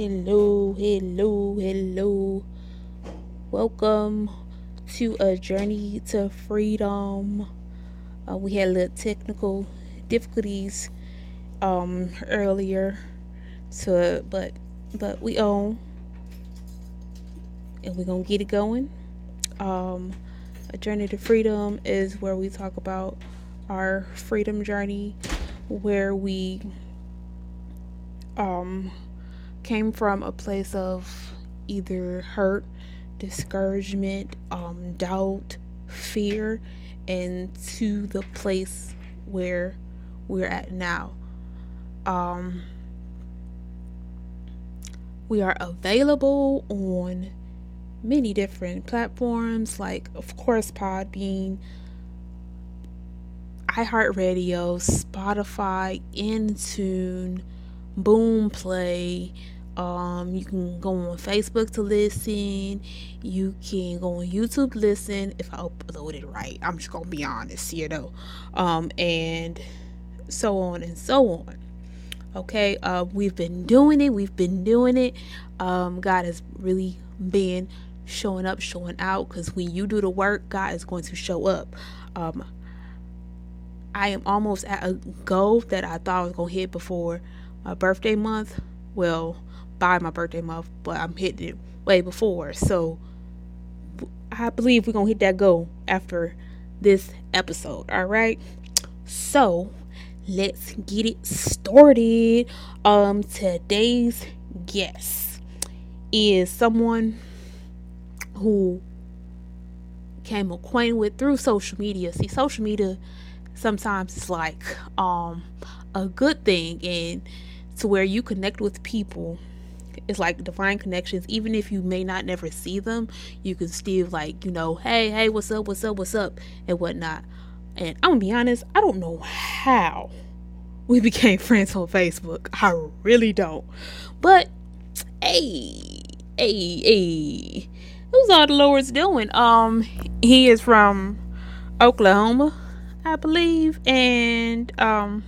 Hello, hello, hello. Welcome to a journey to freedom. Uh, we had a little technical difficulties um earlier, so but but we own and we're gonna get it going. Um, a journey to freedom is where we talk about our freedom journey, where we um came from a place of either hurt, discouragement, um, doubt, fear, and to the place where we're at now. Um, we are available on many different platforms, like, of course, Podbean, iHeartRadio, Spotify, Intune, Boomplay, um, you can go on Facebook to listen. You can go on YouTube listen. If I upload it right, I'm just gonna be honest, you know. Um, and so on and so on. Okay, uh, we've been doing it. We've been doing it. Um, God has really been showing up, showing out. Because when you do the work, God is going to show up. Um, I am almost at a goal that I thought I was gonna hit before my birthday month. Well, by my birthday month, but I'm hitting it way before. So I believe we're gonna hit that goal after this episode. All right. So let's get it started. Um, today's guest is someone who came acquainted with through social media. See, social media sometimes is like um a good thing and to where you connect with people it's like divine connections. Even if you may not never see them you can still like you know hey hey what's up what's up what's up and whatnot. And i'm gonna be honest i don't know how we became friends on facebook. I really don't. But hey hey hey who's all the lord's doing? Um he is from oklahoma i believe and um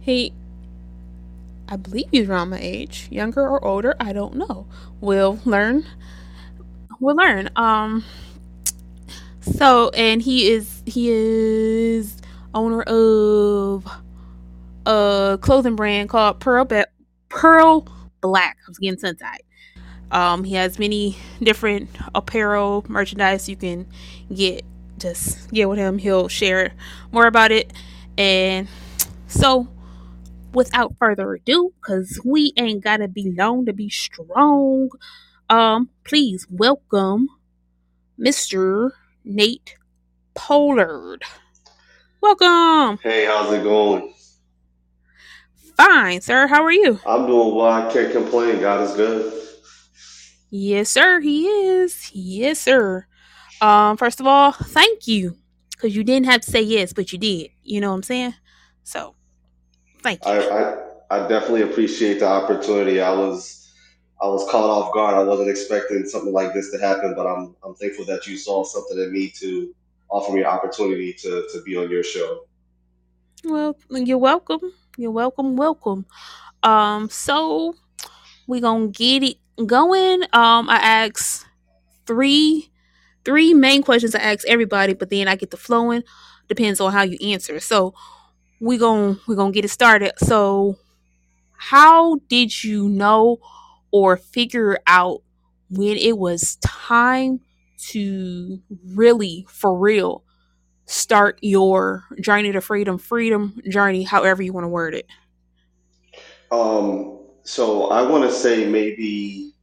he I believe he's around my age, younger or older, I don't know. We'll learn. We'll learn. Um so and he is he is owner of a clothing brand called Pearl Be- Pearl Black. I was getting tied. Um, he has many different apparel merchandise you can get. Just get with him. He'll share more about it. And so without further ado, because we ain't gotta be long to be strong, um, please welcome Mr. Nate Pollard. Welcome. Hey, how's it going? Fine, sir. How are you? I'm doing well. I can't complain. God is good. Yes, sir. He is. Yes, sir. Um, first of all, thank you. Because you didn't have to say yes, but you did. You know what I'm saying? So Thank you. I, I, I definitely appreciate the opportunity. I was I was caught off guard. I wasn't expecting something like this to happen, but I'm I'm thankful that you saw something in me to offer me an opportunity to to be on your show. Well, you're welcome. You're welcome. Welcome. Um, so we gonna get it going. Um, I ask three three main questions I ask everybody, but then I get the flowing. Depends on how you answer. So we going we're gonna get it started. So, how did you know or figure out when it was time to really, for real, start your journey to freedom, freedom journey, however you want to word it? Um, so I want to say maybe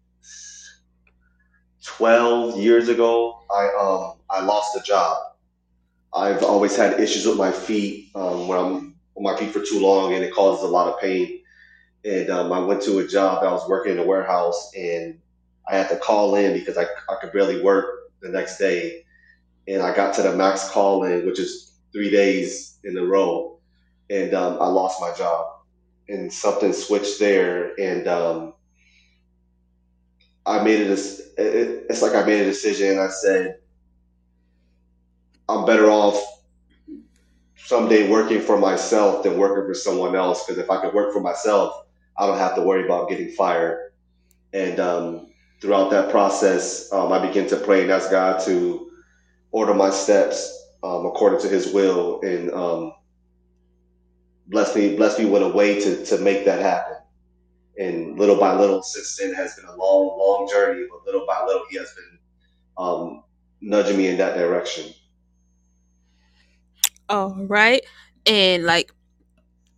12 years ago, I um I lost a job. I've always had issues with my feet um, when I'm on my feet for too long, and it causes a lot of pain. And um, I went to a job. I was working in a warehouse, and I had to call in because I, I could barely work the next day. And I got to the max call in, which is three days in a row, and um, I lost my job. And something switched there, and um, I made it, it. It's like I made a decision. I said, I'm better off someday working for myself than working for someone else. Because if I could work for myself, I don't have to worry about getting fired. And um, throughout that process, um, I began to pray and ask God to order my steps um, according to His will and um, bless me, bless me with a way to to make that happen. And little by little, since then has been a long, long journey. But little by little, He has been um, nudging me in that direction. All right. And like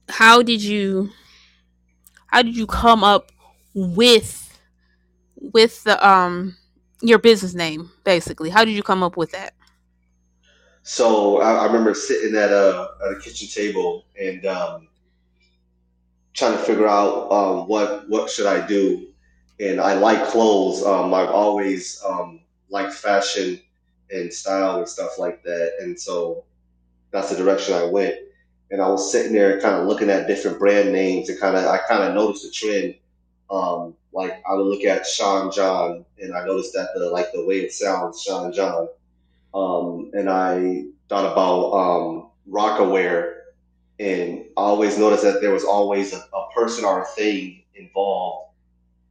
how did you how did you come up with with the um your business name basically? How did you come up with that? So I, I remember sitting at a at a kitchen table and um, trying to figure out um, what what should I do. And I like clothes. Um, I've always um, liked fashion and style and stuff like that. And so that's the direction I went. And I was sitting there kind of looking at different brand names and kind of I kind of noticed a trend. Um, like I would look at Sean John and I noticed that the like the way it sounds, Sean John. Um, and I thought about um, Rocawear and I always noticed that there was always a, a person or a thing involved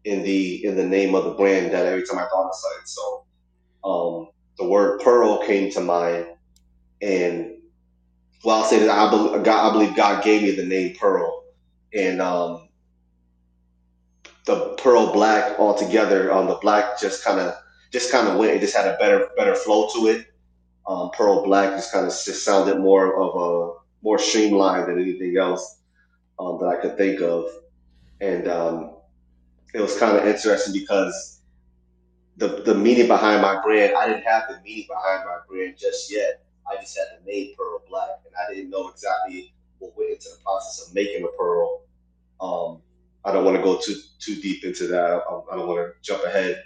in the in the name of the brand that every time I thought of something. So um, the word pearl came to mind and well, I'll say that I believe, God, I believe God gave me the name Pearl, and um, the Pearl Black altogether. Um, the black just kind of just kind of went. It just had a better better flow to it. Um, Pearl Black just kind of just sounded more of a more streamlined than anything else um, that I could think of, and um, it was kind of interesting because the the meaning behind my brand. I didn't have the meaning behind my brand just yet I just had the name Pearl Black, and I didn't know exactly what went into the process of making a pearl. Um, I don't want to go too too deep into that. I, I don't want to jump ahead,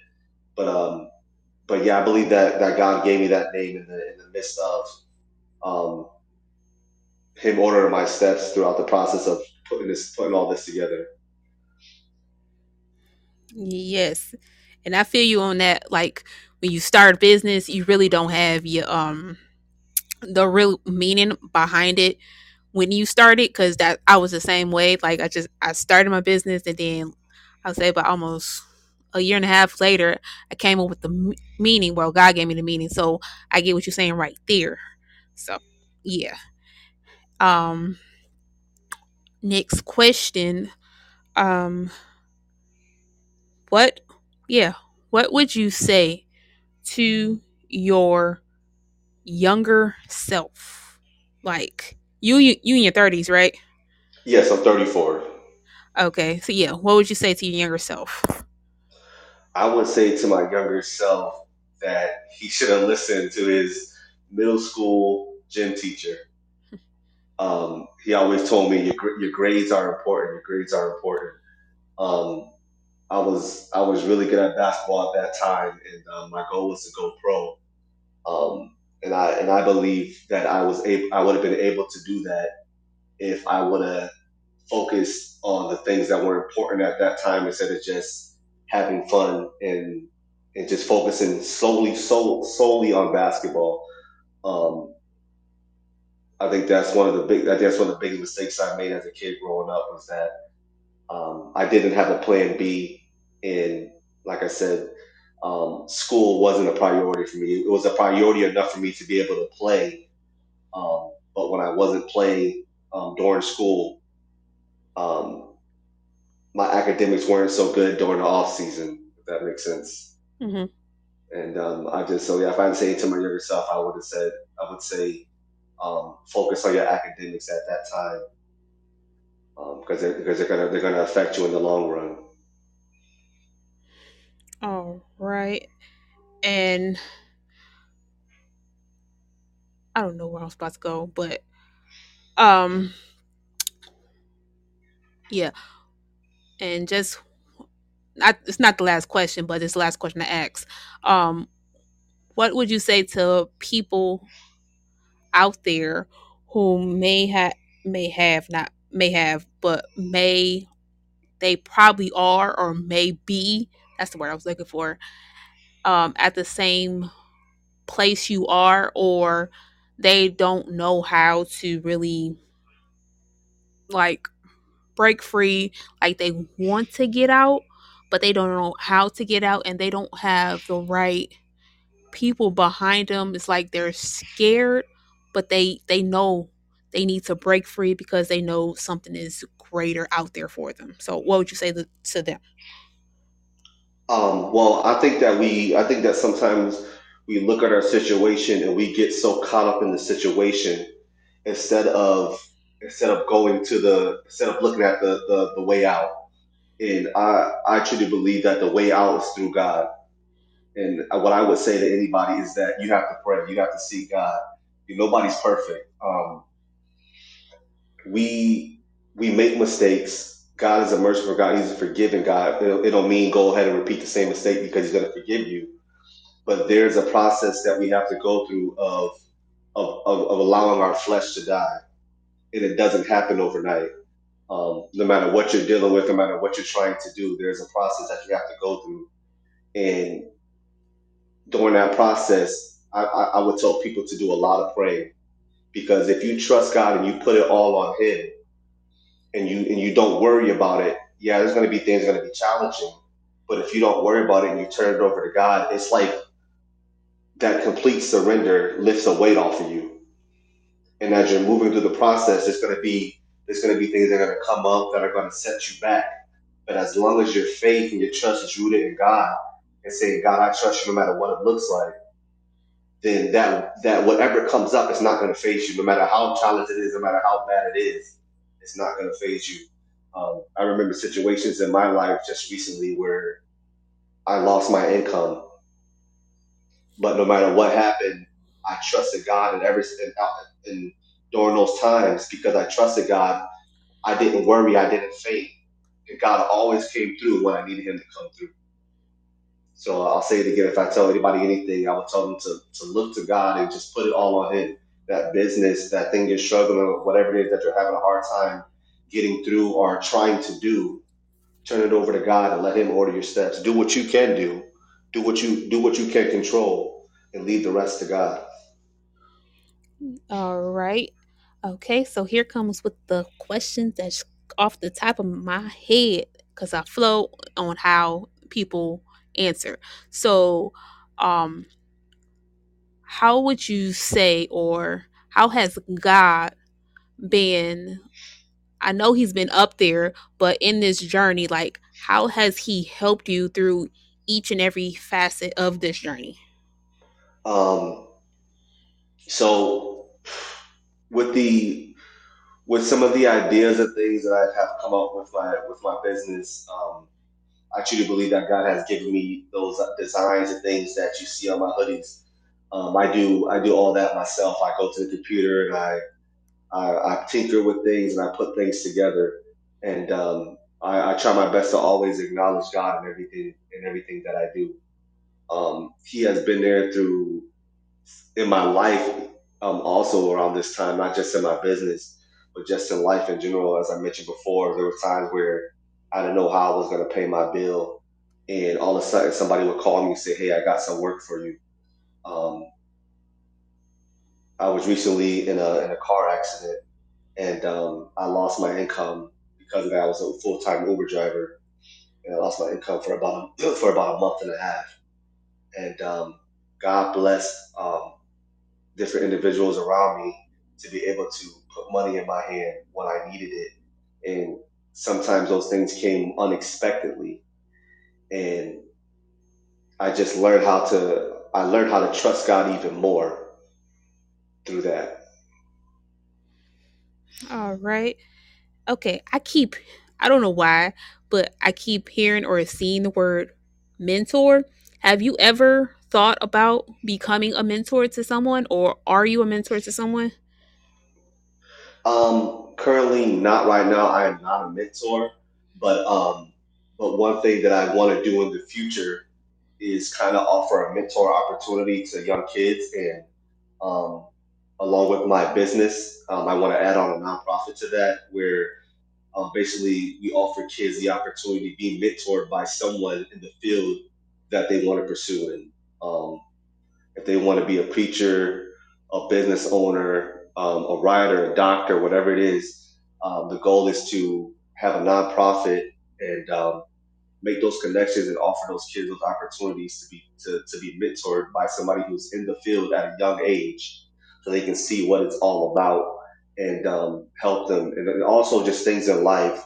but um, but yeah, I believe that that God gave me that name in the in the midst of um, Him ordering my steps throughout the process of putting this putting all this together. Yes. And I feel you on that. Like when you start a business, you really don't have your um the real meaning behind it when you started because that I was the same way. Like I just I started my business and then I'll say about almost a year and a half later I came up with the meaning. Well, God gave me the meaning, so I get what you're saying right there. So yeah. Um. Next question. Um. What? Yeah. What would you say to your younger self? Like you, you, you in your thirties, right? Yes, I'm 34. Okay, so yeah, what would you say to your younger self? I would say to my younger self that he should have listened to his middle school gym teacher. Um, he always told me your, your grades are important. Your grades are important. Um, I was I was really good at basketball at that time, and um, my goal was to go pro. Um, and I and I believe that I was able, I would have been able to do that if I would have focused on the things that were important at that time instead of just having fun and and just focusing solely so, solely on basketball. Um, I think that's one of the big. I that's one of the biggest mistakes I made as a kid growing up was that um, I didn't have a plan B, and like I said, um, school wasn't a priority for me. It was a priority enough for me to be able to play. Um, but when I wasn't playing um, during school, um, my academics weren't so good during the off season. If that makes sense. Mm-hmm. And um, I just so yeah, if I had to say to my younger self, I would have said I would say um, focus on your academics at that time because they're, because they're gonna they're gonna affect you in the long run. All right. And I don't know where I was about to go, but um yeah. And just not it's not the last question, but it's the last question to ask. Um what would you say to people out there who may have may have not may have but may they probably are or may be that's the word I was looking for um, at the same place you are, or they don't know how to really like break free. Like they want to get out, but they don't know how to get out, and they don't have the right people behind them. It's like they're scared, but they they know they need to break free because they know something is greater out there for them. So, what would you say to, to them? Um, well, I think that we, I think that sometimes we look at our situation and we get so caught up in the situation instead of instead of going to the instead of looking at the the, the way out. And I I truly believe that the way out is through God. And what I would say to anybody is that you have to pray, you have to seek God. Nobody's perfect. Um, we we make mistakes. God is a merciful God. He's a forgiving God. It, don't mean go ahead and repeat the same mistake because He's going to forgive you. But there's a process that we have to go through of of, of, of allowing our flesh to die, and it doesn't happen overnight. Um, no matter what you're dealing with, no matter what you're trying to do, there's a process that you have to go through. And during that process, I, I, I would tell people to do a lot of praying because if you trust God and you put it all on Him, and you and you don't worry about it, yeah, there's going to be things going to be challenging. But if you don't worry about it and you turn it over to God, it's like that complete surrender lifts a weight off of you. And as you're moving through the process, there's going to be there's going to be things that are going to come up that are going to set you back. But as long as your faith and your trust is rooted in God and saying, God, I trust you no matter what it looks like, then that that whatever comes up is not going to face you, no matter how challenged it is, no matter how bad it is, it's not going to faze you. Um, I remember situations in my life just recently where I lost my income, but no matter what happened, I trusted God, and ever and, and during those times, because I trusted God, I didn't worry, I didn't faint, and God always came through when I needed Him to come through. So I'll say it again. If I tell anybody anything, I will tell them to, to look to God and just put it all on Him. That business, that thing you're struggling with, whatever it is that you're having a hard time getting through or trying to do, turn it over to God and let Him order your steps. Do what you can do. Do what you do what you can control, and leave the rest to God. All right. Okay, so here comes with the questions that's off the top of my head because I flow on how people answer. So, um, how would you say, or how has God been? I know He's been up there, but in this journey, like, how has He helped you through each and every facet of this journey? Um, so with the with some of the ideas and things that I have come up with my with my business, um, I truly believe that God has given me those designs and things that you see on my hoodies. Um, I do I do all that myself. I go to the computer and I I, I tinker with things and I put things together, and um, I, I, try my best to always acknowledge God in everything in everything that I do. Um, he has been there through in my life, um, also around this time, not just in my business, but just in life in general. As I mentioned before, there were times where I didn't know how I was going to pay my bill, and all of a sudden somebody would call me and say, "Hey, I got some work for you." Um, I was recently in a in a car accident, and um, I lost my income because of that. I was a full time Uber driver, and I lost my income for about a, for about a month and a half. And um, God blessed um, different individuals around me to be able to put money in my hand when I needed it, and sometimes those things came unexpectedly, and I just learned how to I learned how to trust God even more through that. All right. Okay, I keep I don't know why, but I keep hearing or seeing the word mentor. Have you ever thought about becoming a mentor to someone or are you a mentor to someone? Um, currently not right now. I am not a mentor, but um, but one thing that I want to do in the future is kind of offer a mentor opportunity to young kids, and um, along with my business, um, I want to add on a nonprofit to that where um, basically we offer kids the opportunity to be mentored by someone in the field that they want to pursue And Um, if they want to be a preacher, a business owner, um, a writer, a doctor, whatever it is, um, the goal is to have a nonprofit and make those connections and offer those kids those opportunities to be to, to be mentored by somebody who's in the field at a young age, so they can see what it's all about and um, help them, and also just things in life,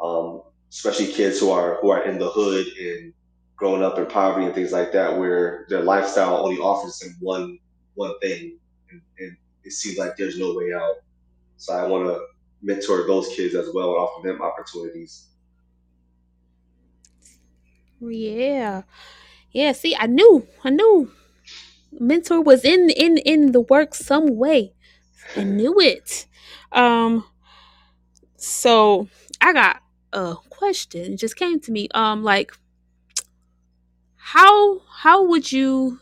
um, especially kids who are who are in the hood and growing up in poverty and things like that, where their lifestyle only offers them one one thing, and, and it seems like there's no way out. So I want to mentor those kids as well and offer them opportunities. Yeah. Yeah, see, I knew. I knew mentor was in in in the work some way. I knew it. Um so I got a question. It just came to me. Um like how how would you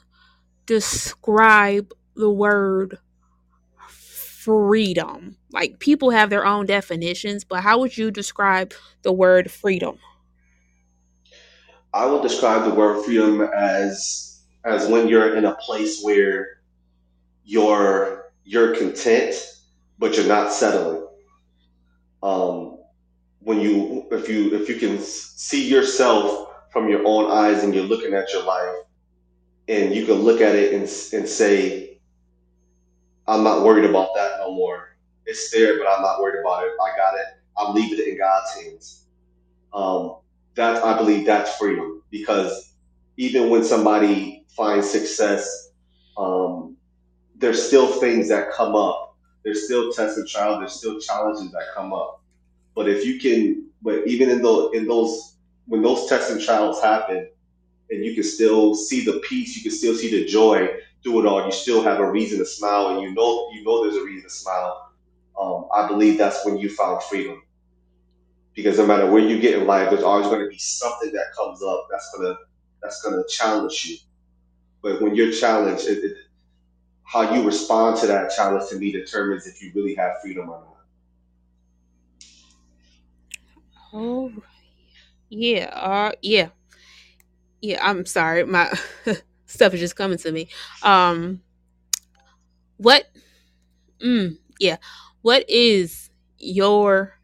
describe the word freedom? Like people have their own definitions, but how would you describe the word freedom? I would describe the word freedom as as when you're in a place where you're you're content, but you're not settling. Um, when you if you if you can see yourself from your own eyes and you're looking at your life, and you can look at it and and say, I'm not worried about that no more. It's there, but I'm not worried about it. I got it. I'm leaving it in God's hands. Um, that I believe that's freedom because even when somebody finds success, um, there's still things that come up. There's still tests and trials. There's still challenges that come up. But if you can, but even in those, in those, when those tests and trials happen, and you can still see the peace, you can still see the joy through it all. You still have a reason to smile, and you know, you know, there's a reason to smile. Um, I believe that's when you found freedom because no matter where you get in life, there's always going to be something that comes up that's gonna that's gonna challenge you. But when you're challenged, it, it, how you respond to that challenge to me determines if you really have freedom or not. Oh, yeah. Uh, yeah. Yeah. I'm sorry. My stuff is just coming to me. Um, what? Mm, yeah. What is your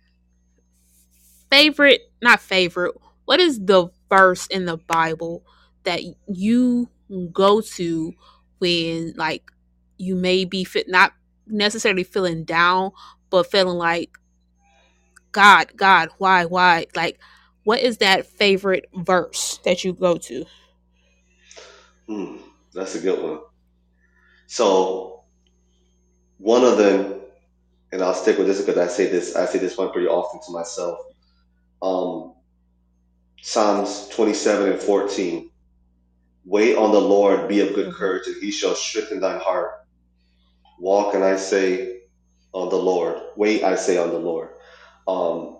favorite, not favorite, what is the verse in the Bible that you go to when like you may be fit not necessarily feeling down, but feeling like God, God, why, why? Like what is that favorite verse that you go to? Hmm, that's a good one. So one of them, and I'll stick with this because I say this I say this one pretty often to myself. Um, Psalms 27 and 14. Wait on the Lord, be of good hmm courage, and he shall strengthen thine heart. Walk, and I say, on the Lord. Wait, I say, on the Lord. Um,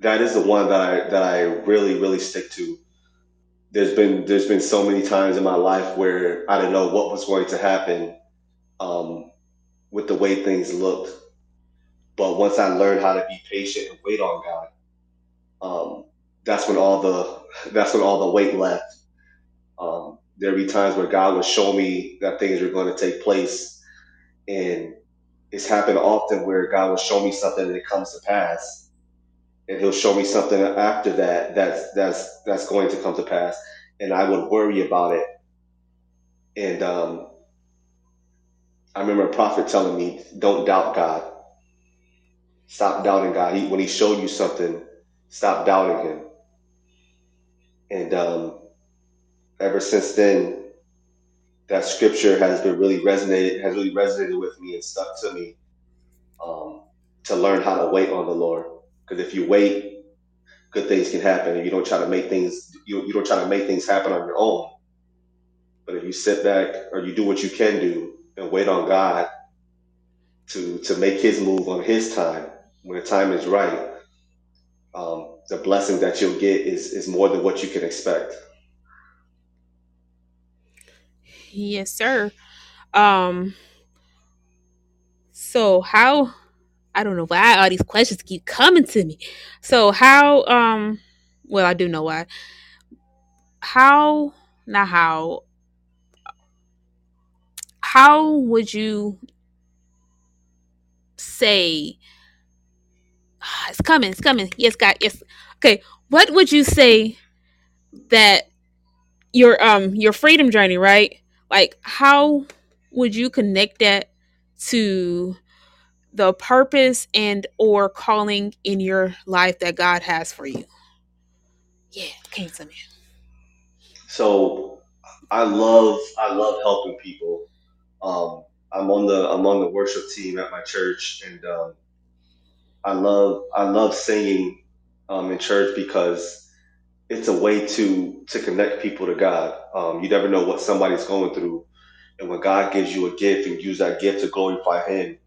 that is the one that I that I really really stick to. There's been there's been so many times in my life where I didn't know what was going to happen um, with the way things looked, but once I learned how to be patient and wait on God, um, that's when all the that's when all the weight left. Um, there'd be times where God would show me that things were going to take place, and it's happened often where God will show me something and it comes to pass, and He'll show me something after that that's that's that's going to come to pass, and I would worry about it. And um, I remember a prophet telling me, "Don't doubt God. Stop doubting God. He, when He showed you something, stop doubting Him." And um, ever since then, that scripture has been really resonated has really resonated with me and stuck to me um, to learn how to wait on the Lord. Because if you wait, good things can happen, and you don't try to make things you, you don't try to make things happen on your own. But if you sit back or you do what you can do and wait on God to to make His move on His time when the time is right, um, the blessing that you'll get is is more than what you can expect. Yes, sir. Um, so how I don't know why all these questions keep coming to me. So how um well I do know why. How not how how would you say it's coming, it's coming. Yes, God, yes. Okay. What would you say that your um your freedom journey, right? Like how would you connect that to the purpose and or calling in your life that God has for you? Yeah, came to me. So I love I love helping people. Um, I'm on the I'm on the worship team at my church, and um, I love I love singing um, in church because it's a way to to connect people to God. Um, you never know what somebody's going through, and when God gives you a gift and use that gift to glorify Him,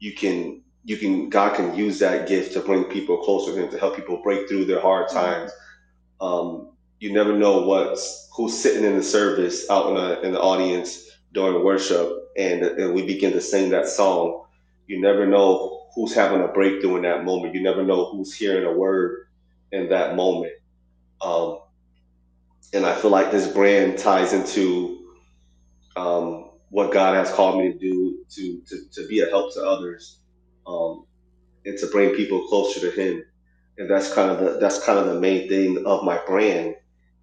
you can you can God can use that gift to bring people closer to Him to help people break through their hard times. Um, you never know what's who's sitting in the service out in the in the audience during worship, and, and we begin to sing that song. You never know who's having a breakthrough in that moment. You never know who's hearing a word in that moment. Um, and I feel like this brand ties into um, what God has called me to do to to, to be a help to others um, and to bring people closer to Him. And that's kind of the that's kind of the main thing of my brand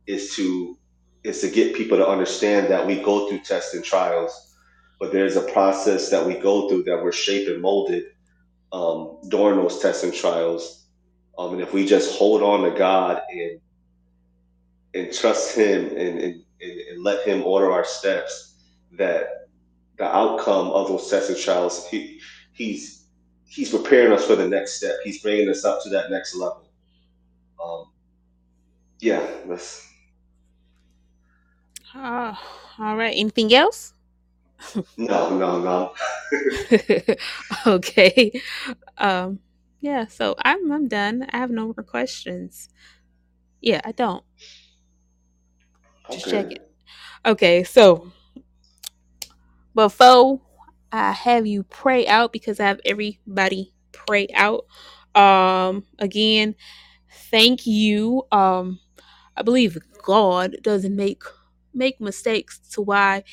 is to is to get people to understand that we go through tests and trials, but there's a process that we go through that we're shaped and molded um, during those tests and trials. Um, and if we just hold on to God and and trust Him and, and, and let Him order our steps, that the outcome of those tests and trials, he, He's He's preparing us for the next step. He's bringing us up to that next level. Um, yeah, that's. Uh, all right. Anything else? No, no, no. okay. Um. Yeah. So I'm I'm done. I have no more questions. Yeah, I don't. Just check it. Okay, so before I have you pray out because I have everybody pray out. Um again, thank you. Um I believe God doesn't make make mistakes to why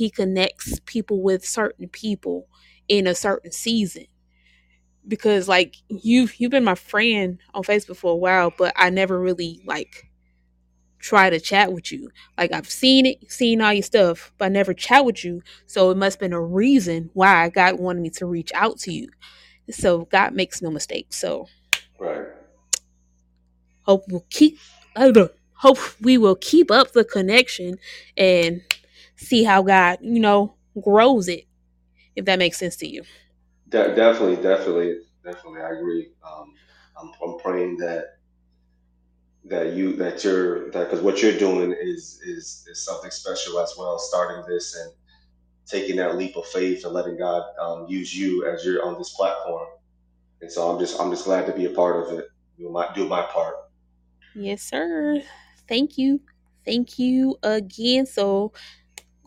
he connects people with certain people in a certain season. Because like you've you've been my friend on Facebook for a while, but I never really like try to chat with you. Like I've seen it, seen all your stuff, but I never chat with you. So it must have been a reason why God wanted me to reach out to you. So God makes no mistake So right. Hope we'll keep hope we will keep up the connection and see how God, you know, grows it. If that makes sense to you. De- definitely, definitely, definitely. I agree. Um, I'm, I'm praying that that you that you're that because what you're doing is is is something special as well. Starting this and taking that leap of faith and letting God um, use you as you're on this platform. And so I'm just I'm just glad to be a part of it. Do my do my part. Yes, sir. Thank you. Thank you again. So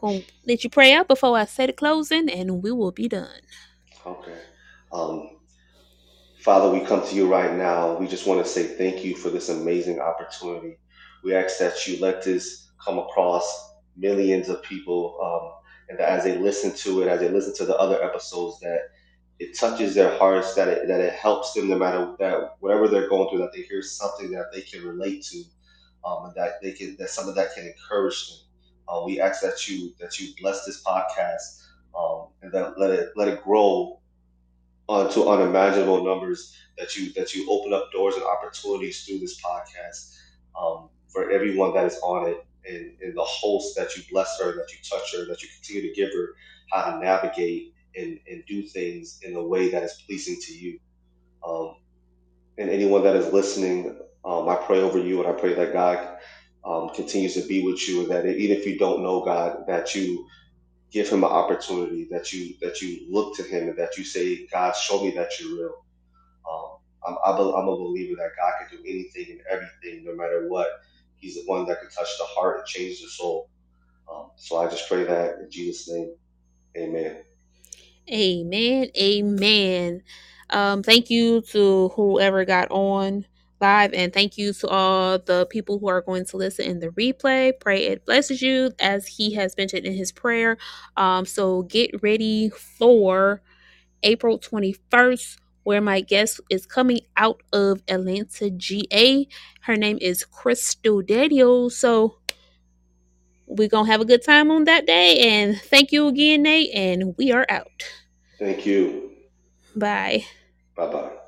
gonna let you pray out before I say the closing and we will be done. Okay. Um, Father, we come to you right now. We just want to say thank you for this amazing opportunity. We ask that you let this come across millions of people, um, and that as they listen to it, as they listen to the other episodes, that it touches their hearts, that it, that it helps them no matter that whatever they're going through, that they hear something that they can relate to, um, and that they can that something that can encourage them. Uh, we ask that you that you bless this podcast um, and that let it let it grow onto unimaginable numbers that you that you open up doors and opportunities through this podcast um, for everyone that is on it and, and the host that you bless her that you touch her that you continue to give her how to navigate and, and do things in a way that is pleasing to you. Um, and anyone that is listening um, i pray over you and i pray that god um, continues to be with you and that even if you don't know god that you give him an opportunity that you that you look to him and that you say, God, show me that you're real. Um, I'm, I'm a believer that God can do anything and everything, no matter what. He's the one that can touch the heart and change the soul. Um, so I just pray that in Jesus' name, Amen. Amen. Amen. Um, thank you to whoever got on live, and thank you to all the people who are going to listen in the replay. Pray it blesses you as he has mentioned in his prayer. Um, so get ready for April 21st, where my guest is coming out of Atlanta, GA. Her name is Crystal Daniel. So we're going to have a good time on that day. And thank you again, Nate. And we are out. Thank you. Bye. Bye bye.